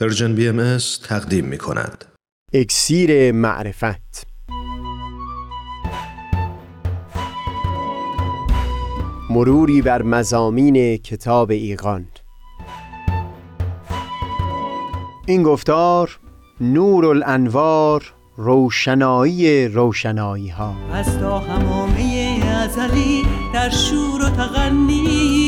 پرژن بی ام تقدیم می کند. اکسیر معرفت. مروری بر مزامین کتاب ایقان این گفتار نور الانوار روشنایی روشنایی ها از تا همامه ازلی در شور و تغنیست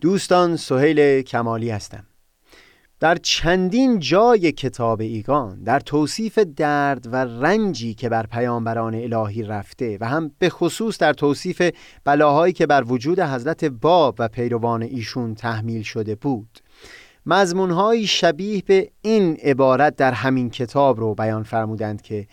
دوستان سهیل کمالی هستم. در چندین جای کتاب ایگان در توصیف درد و رنجی که بر پیامبران الهی رفته و هم به خصوص در توصیف بلاهایی که بر وجود حضرت باب و پیروان ایشون تحمیل شده بود. مضمونهایی شبیه به این عبارت در همین کتاب رو بیان فرمودند که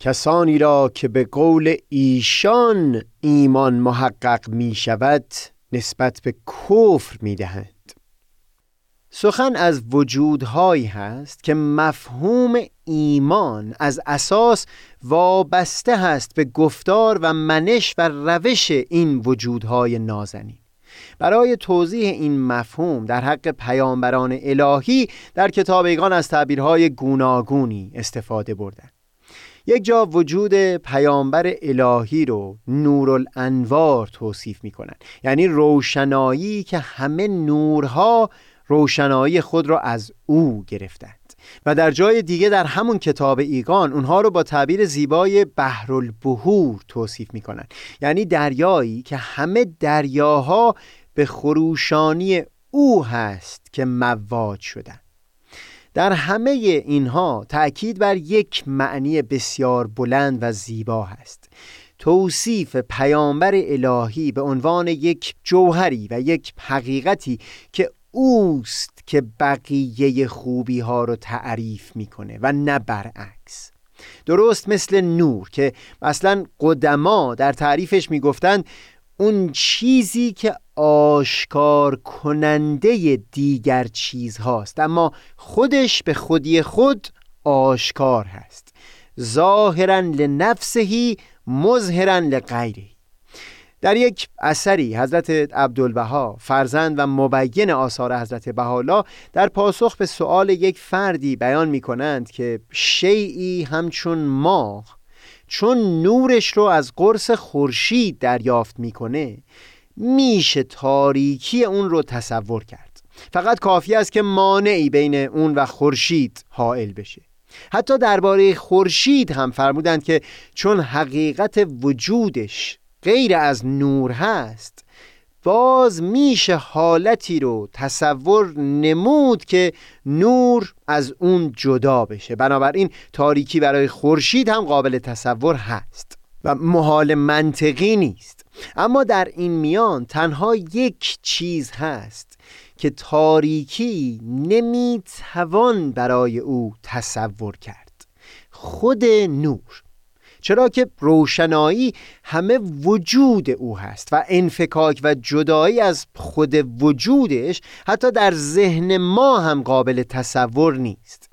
کسانی را که به قول ایشان ایمان محقق می شود نسبت به کفر می دهند سخن از وجودهایی هست که مفهوم ایمان از اساس وابسته هست به گفتار و منش و روش این وجودهای نازنین. برای توضیح این مفهوم در حق پیامبران الهی در کتابیگان از تعبیرهای گوناگونی استفاده بردن. یک جا وجود پیامبر الهی رو نورالانوار توصیف می کنن. یعنی روشنایی که همه نورها روشنایی خود را از او گرفتند. و در جای دیگه در همون کتاب ایگان اونها رو با تعبیر زیبای بحرالبهور توصیف می‌کنن. یعنی دریایی که همه دریاها به خروشانی او هست که مواد شدن. در همه اینها تأکید بر یک معنی بسیار بلند و زیبا هست. توصیف پیامبر الهی به عنوان یک جوهری و یک حقیقتی که اوست که بقیه خوبی ها رو تعریف می‌کنه و نه برعکس. درست مثل نور که مثلا قدما در تعریفش می‌گفتند اون چیزی که آشکار کننده دیگر چیز هاست اما خودش به خودی خود آشکار هست. ظاهرا لنفسهی مظهرا لغیره در یک اثری حضرت عبدالبها فرزند و مبین آثار حضرت بهاءالله در پاسخ به سؤال یک فردی بیان می کنند که شیعی همچون ماه چون نورش رو از قرص خورشید دریافت می‌کنه میشه تاریکی اون رو تصور کرد. فقط کافی است که مانعی بین اون و خورشید حائل بشه. حتی درباره خورشید هم فرمودند که چون حقیقت وجودش غیر از نور هست باز میشه حالتی رو تصور نمود که نور از اون جدا بشه. بنابراین تاریکی برای خورشید هم قابل تصور هست و محال منطقی نیست. اما در این میان تنها یک چیز هست که تاریکی نمی‌توان برای او تصور کرد. خود نور. چرا که روشنایی همه وجود او هست و انفکاک و جدایی از خود وجودش حتی در ذهن ما هم قابل تصور نیست.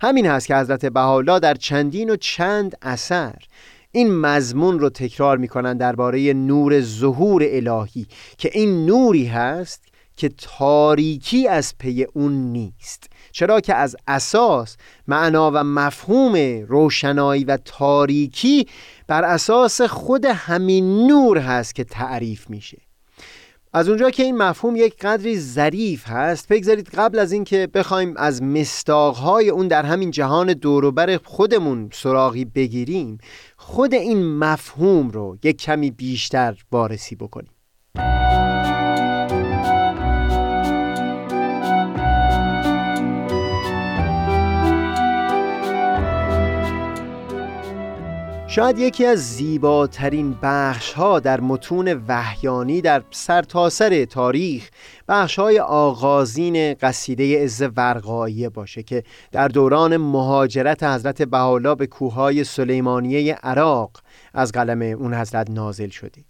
همین هست که حضرت بهاءالله در چندین و چند اثر این مضمون رو تکرار می‌کنن درباره نور ظهور الهی که این نوری هست که تاریکی از پی اون نیست. چرا که از اساس معنا و مفهوم روشنایی و تاریکی بر اساس خود همین نور هست که تعریف میشه. از اونجا که این مفهوم یک قدری ظریف هست بگذارید قبل از اینکه بخوایم از مستاقهای اون در همین جهان دوروبر خودمون سراغی بگیریم خود این مفهوم رو یک کمی بیشتر وارسی بکنیم. شاید یکی از زیباترین بخش ها در متون وحیانی در سرتاسر تاریخ بخش های آغازین قصیده عز ورقاییه باشه که در دوران مهاجرت حضرت بهاءالله به کوههای سلیمانیه عراق از قلم اون حضرت نازل شده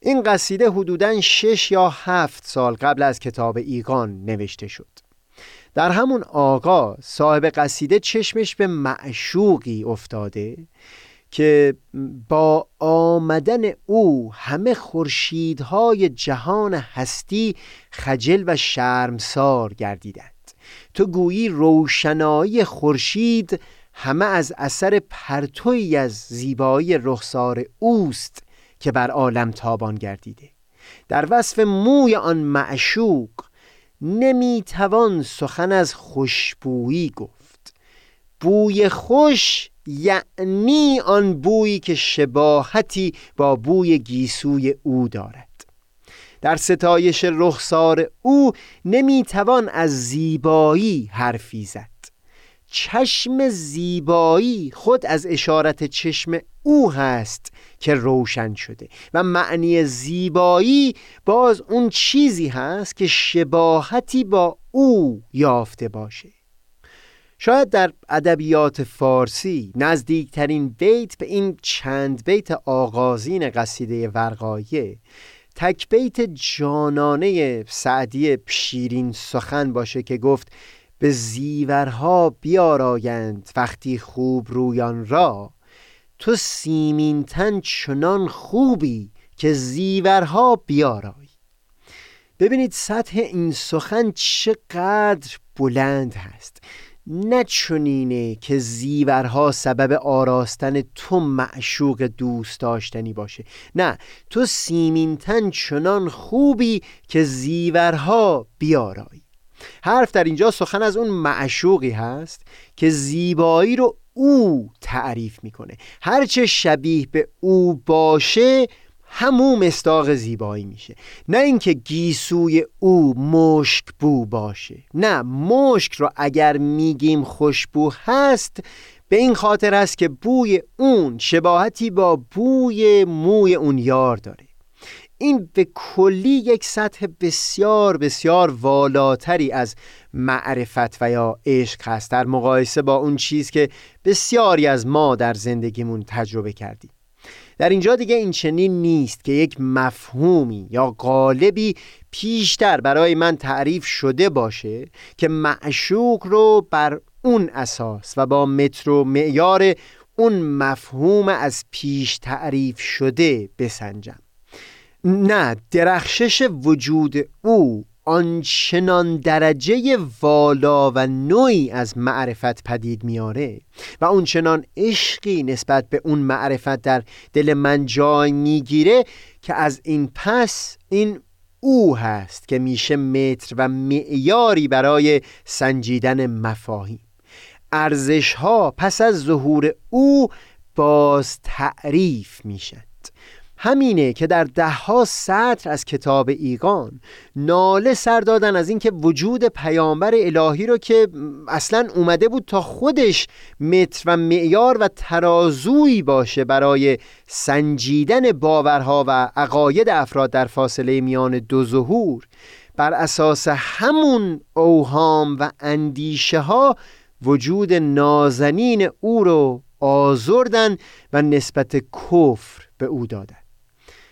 این قصیده حدوداً شش یا هفت سال قبل از کتاب ایقان نوشته شد. در همون آقا صاحب قصیده چشمش به معشوقی افتاده که با آمدن او همه خورشیدهای جهان هستی خجل و شرمسار گردیدند. تو گویی روشنایی خورشید همه از اثر پرتوی از زیبایی رخسار اوست که بر عالم تابان گردیده. در وصف موی آن معشوق نمی‌توان سخن از خوشبویی گفت. بوی خوش یعنی آن بویی که شباهتی با بوی گیسوی او دارد. در ستایش رخسار او نمی‌توان از زیبایی حرفی زد. چشم زیبایی خود از اشارت چشم او هست که روشن شده و معنی زیبایی باز اون چیزی هست که شباهتی با او یافته باشه. شاید در ادبیات فارسی نزدیکترین بیت به این چند بیت آغازین قصیده ورقایه تک بیت جانانه سعدی شیرین سخن باشه که گفت به زیورها بیارایند وقتی خوب رویان را تو سیمینتن چنان خوبی که زیورها بیارای. ببینید سطح این سخن چقدر بلند هست. نه که زیورها سبب آراستن تو معشوق دوست داشتنی باشه. نه تو سیمینتن چنان خوبی که زیورها بیارایی. حرف در اینجا سخن از اون معشوقی هست که زیبایی رو او تعریف می‌کنه. هرچه شبیه به او باشه همون مستاق زیبایی میشه. نه اینکه گیسوی او مشک بو باشه. نه مشک رو اگر میگیم خوشبو هست به این خاطر است که بوی اون شباهتی با بوی موی اون یار داره. این به کلی یک سطح بسیار بسیار والاتری از معرفت و یا عشق هست. در مقایسه با اون چیز که بسیاری از ما در زندگیمون تجربه کردیم. در اینجا دیگه این چنین نیست که یک مفهومی یا قالبی پیشتر برای من تعریف شده باشه که معشوق رو بر اون اساس و با متر و معیار اون مفهوم از پیش تعریف شده بسنجم. نه درخشش وجود او آنچنان درجه والا و نوعی از معرفت پدید میاره و اونچنان عشقی نسبت به اون معرفت در دل من جای می‌گیره که از این پس این او هست که میشه متر و معیاری برای سنجیدن مفاهیم. ارزش ها پس از ظهور او باز تعریف میشن. همینه که در دهها سطر از کتاب ایقان ناله سر دادن از اینکه وجود پیامبر الهی رو که اصلا اومده بود تا خودش متر و معیار و ترازویی باشه برای سنجیدن باورها و عقاید افراد در فاصله میان دو ظهور بر اساس همون اوهام و اندیشه ها وجود نازنین او رو آزردن و نسبت کفر به او دادن.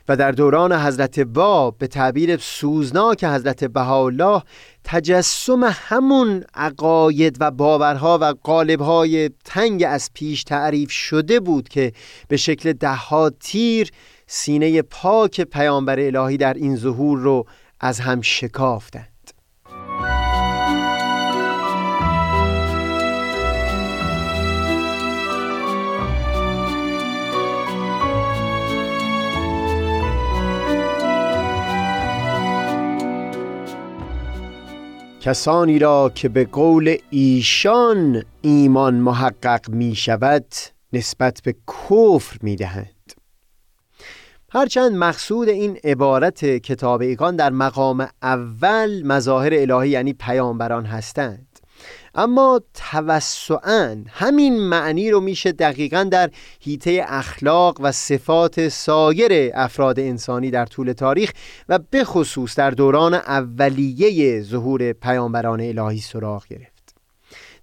و در دوران حضرت باب به تعبیر سوزناک حضرت بهاءالله تجسم همون عقاید و باورها و قالبهای تنگ از پیش تعریف شده بود که به شکل دهها تیر سینه پاک پیامبر الهی در این ظهور رو از هم شکافتند. کسانی را که به قول ایشان ایمان محقق می شود نسبت به کفر می دهند هرچند مقصود این عبارت کتاب ایگان در مقام اول مظاهر الهی یعنی پیامبران هستند. اما توسعا همین معنی رو میشه دقیقا در حیطه اخلاق و صفات سایر افراد انسانی در طول تاریخ و به خصوص در دوران اولیه ظهور پیامبران الهی سراغ گرفت.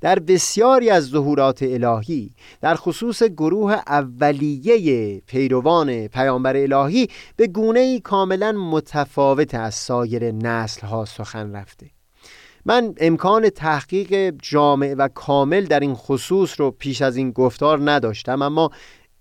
در بسیاری از ظهورات الهی در خصوص گروه اولیه پیروان پیامبر الهی به گونه کاملا متفاوت از سایر نسل ها سخن رفته. من امکان تحقیق جامع و کامل در این خصوص رو پیش از این گفتار نداشتم اما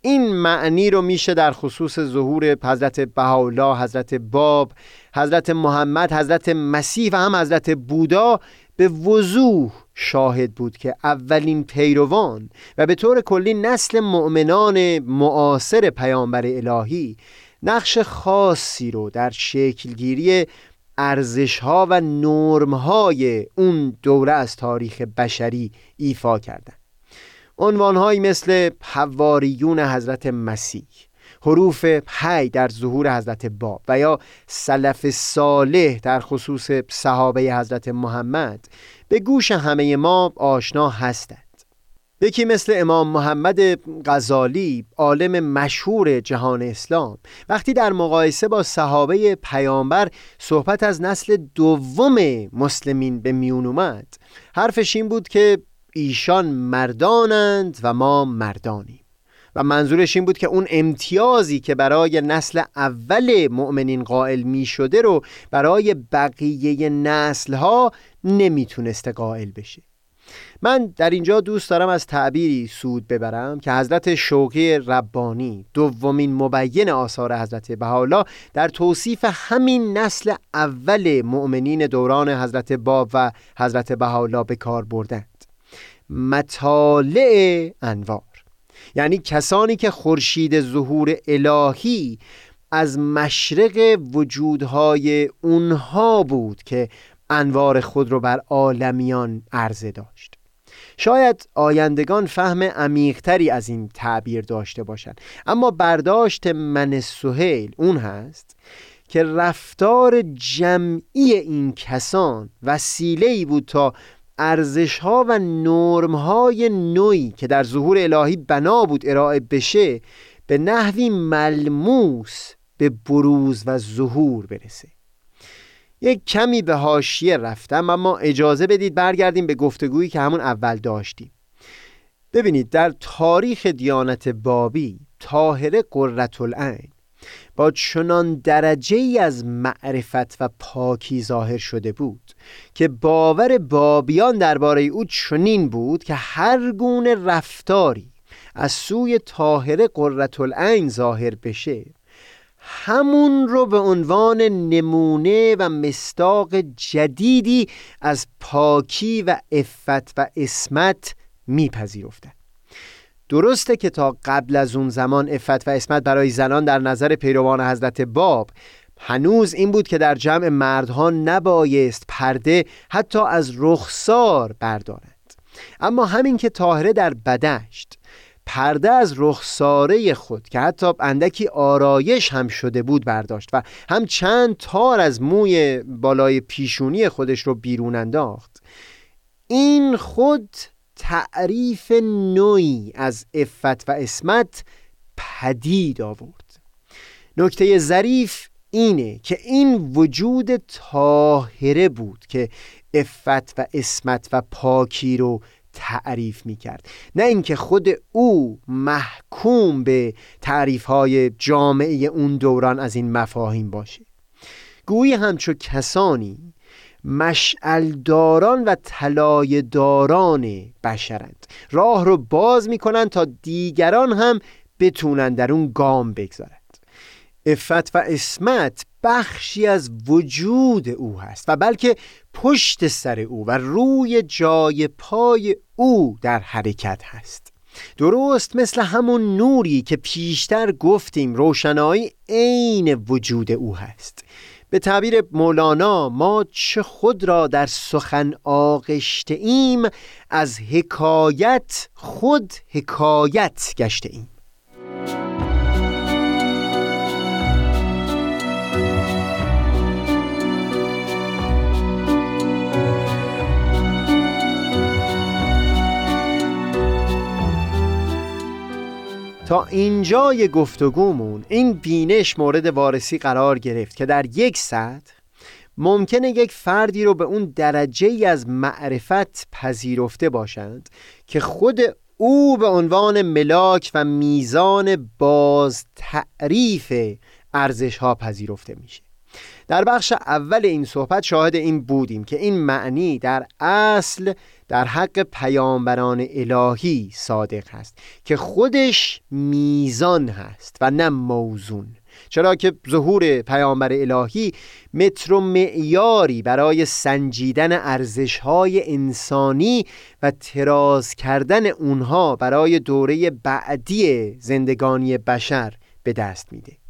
این معنی رو میشه در خصوص ظهور حضرت بهاءالله، حضرت باب، حضرت محمد، حضرت مسیح و هم حضرت بودا به وضوح شاهد بود که اولین پیروان و به طور کلی نسل مؤمنان معاصر پیامبر الهی نقش خاصی رو در شکلگیری ارزش ها و نرم های اون دوره از تاریخ بشری ایفا کردند. عنوانهایی مثل حواریون حضرت مسیح حروف حی در ظهور حضرت باب و یا سلف صالح در خصوص صحابه حضرت محمد به گوش همه ما آشنا هستند یکی مثل امام محمد غزالی عالم مشهور جهان اسلام. وقتی در مقایسه با صحابه پیامبر صحبت از نسل دوم مسلمین به میون اومد حرفش این بود که ایشان مردانند و ما مردانیم. و منظورش این بود که اون امتیازی که برای نسل اول مؤمنین قائل می شده رو برای بقیه نسل ها نمی‌تونسته قائل بشه. من در اینجا دوست دارم از تعبیری سود ببرم که حضرت شوقی ربانی دومین مبین آثار حضرت بهاءالله در توصیف همین نسل اول مؤمنین دوران حضرت باب و حضرت بهاءالله به کار بردند. مطالع انوار. یعنی کسانی که خورشید ظهور الهی از مشرق وجودهای اونها بود که انوار خود رو بر عالمیان عرضه داشت. شاید آیندگان فهم عمیقتری از این تعبیر داشته باشند. اما برداشت من سهیل اون هست که رفتار جمعی این کسان وسیله بود تا ارزش ها و نرم های نوعی که در ظهور الهی بنا بود ارائه بشه به نحوی ملموس به بروز و ظهور برسه. یک کمی به هاشیه رفتم اما اجازه بدید برگردیم به گفتگویی که همون اول داشتیم. ببینید در تاریخ دیانت بابی طاهره قررت العین با چنان درجه ای از معرفت و پاکی ظاهر شده بود که باور بابیان درباره او چنین بود که هر گونه رفتاری از سوی طاهره قررت العین ظاهر بشه. همون رو به عنوان نمونه و مستاق جدیدی از پاکی و افت و اسمت میپذیرفتند درسته که تا قبل از اون زمان افت و اسمت برای زنان در نظر پیروان حضرت باب هنوز این بود که در جمع مردها نبایست پرده حتی از رخسار بردارند. اما همین که طاهره در بدشت پرده از رخساره خود که حتی اندکی آرایش هم شده بود برداشت و هم چند تار از موی بالای پیشونی خودش رو بیرون انداخت. این خود تعریف نوعی از افت و اسمت پدید آورد. نکته ظریف اینه که این وجود طاهره بود که افت و اسمت و پاکی رو تعریف می کرد نه اینکه خود او محکوم به تعریف های جامعه اون دوران از این مفاهیم باشه. گویی همچو کسانی مشعلداران و طلایه‌داران بشرند. راه رو باز می‌کنند تا دیگران هم بتونن در اون گام بگذارند. افت و اسمت بخشی از وجود او هست و بلکه پشت سر او و روی جای پای او در حرکت هست. درست مثل همون نوری که پیشتر گفتیم روشنایی عین وجود او هست. به تعبیر مولانا ما چه خود را در سخن آغشته ایم از حکایت خود حکایت گشته ایم تا اینجای گفتگومون این بینش مورد وارسی قرار گرفت که در یک سطح ممکنه یک فردی رو به اون درجه ای از معرفت پذیرفته باشند که خود او به عنوان ملاک و میزان باز تعریف ارزش ها پذیرفته میشه. در بخش اول این صحبت شاهد این بودیم که این معنی در اصل در حق پیامبران الهی صادق هست که خودش میزان هست و نه موزون. چرا که ظهور پیامبر الهی متر و معیاری برای سنجیدن ارزشهای انسانی و تراز کردن اونها برای دوره بعدی زندگانی بشر به دست میده.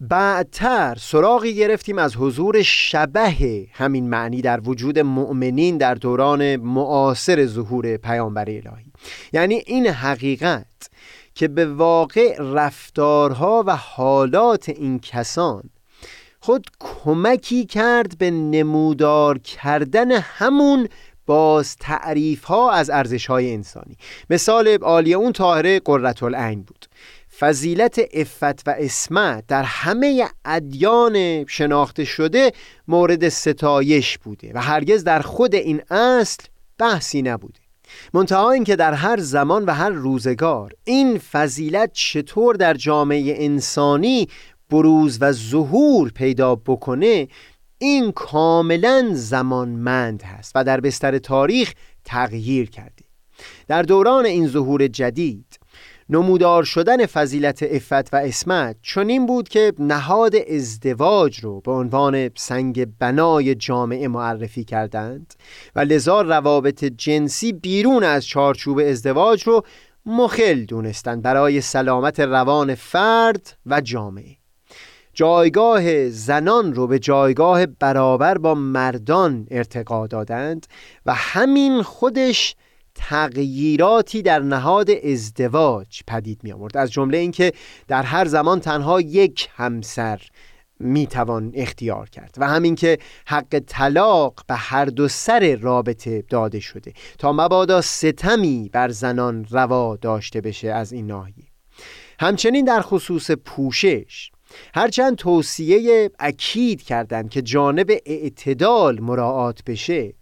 بعدتر سراغی گرفتیم از حضور شبه همین معنی در وجود مؤمنین در دوران معاصر ظهور پیامبر الهی. یعنی این حقیقت که به واقع رفتارها و حالات این کسان خود کمکی کرد به نمودار کردن همون باز تعریف ها از ارزش های انسانی. مثال عالی اون طاهره قررت العین بود. فضیلت افت و اسمت در همه ادیان شناخته شده مورد ستایش بوده و هرگز در خود این اصل بحثی نبوده. منتها اینکه در هر زمان و هر روزگار این فضیلت چطور در جامعه انسانی بروز و ظهور پیدا بکنه این کاملا زمانمند هست و در بستر تاریخ تغییر کرده. در دوران این ظهور جدید نمودار شدن فضیلت افت و اسمت چنین بود که نهاد ازدواج رو به عنوان سنگ بنای جامعه معرفی کردند و لذا روابط جنسی بیرون از چارچوب ازدواج رو مخل دونستند برای سلامت روان فرد و جامعه. جایگاه زنان رو به جایگاه برابر با مردان ارتقا دادند و همین خودش تغییراتی در نهاد ازدواج پدید می آورد از جمله اینکه در هر زمان تنها یک همسر می توان اختیار کرد و همین که حق طلاق به هر دو سر رابطه داده شده. تا مبادا ستمی بر زنان روا داشته بشه از این ناحیه. همچنین در خصوص پوشش هرچند توصیه اکید کردند که جانب اعتدال مراعات بشه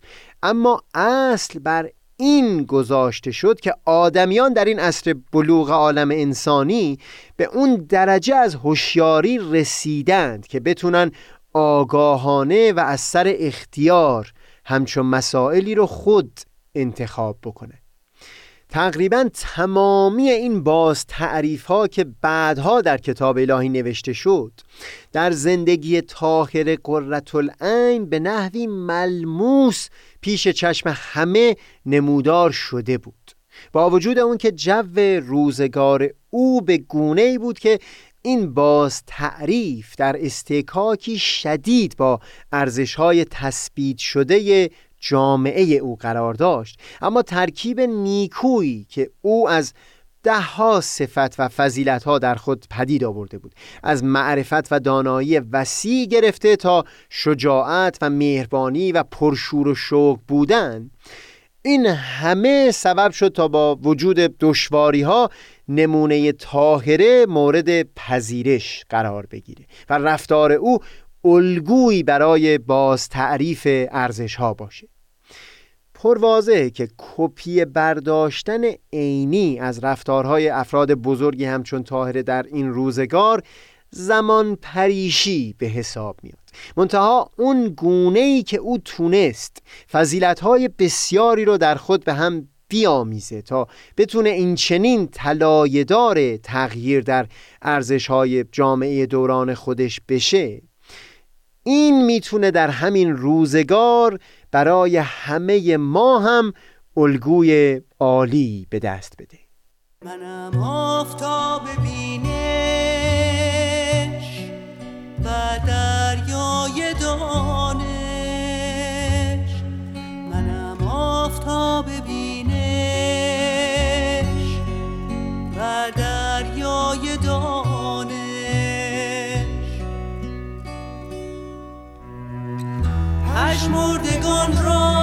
اما اصل بر این گذاشته شد که آدمیان در این عصر بلوغ عالم انسانی به اون درجه از هوشیاری رسیدند که بتونن آگاهانه و از سر اختیار همچون مسائلی رو خود انتخاب بکنه تقریبا تمامی این باز تعریف ها که بعدها در کتاب الهی نوشته شد در زندگی طاهر قررت العین به نحوی ملموس پیش چشم همه نمودار شده بود. با وجود اون که جو روزگار او به گونه ای بود که این باز تعریف در استکاکی شدید با ارزش های تثبیت شده جامعه او قرار داشت. اما ترکیب نیکویی که او از ده ها صفت و فضیلت ها در خود پدید آورده بود. از معرفت و دانایی وسیع گرفته تا شجاعت و مهربانی و پرشور و شوق بودن. این همه سبب شد تا با وجود دشواری ها نمونه طاهره مورد پذیرش قرار بگیره و رفتار او الگویی برای باز تعریف ارزش ها باشه. پروازه که کپی برداشتن عینی از رفتارهای افراد بزرگی همچون طاهره در این روزگار زمان پریشی به حساب میاد. منتها اون گونه ای که او تونست فضیلتهای بسیاری رو در خود به هم بیامیزه تا بتونه این چنین طلایه‌دار تغییر در ارزشهای جامعه دوران خودش بشه این می‌تونه در همین روزگار برای همه ما هم الگوی عالی به دست بده. منم آفتاب بینش و دریای دانش. منم آفتاب بینش و دریای دانش. پشمردگان را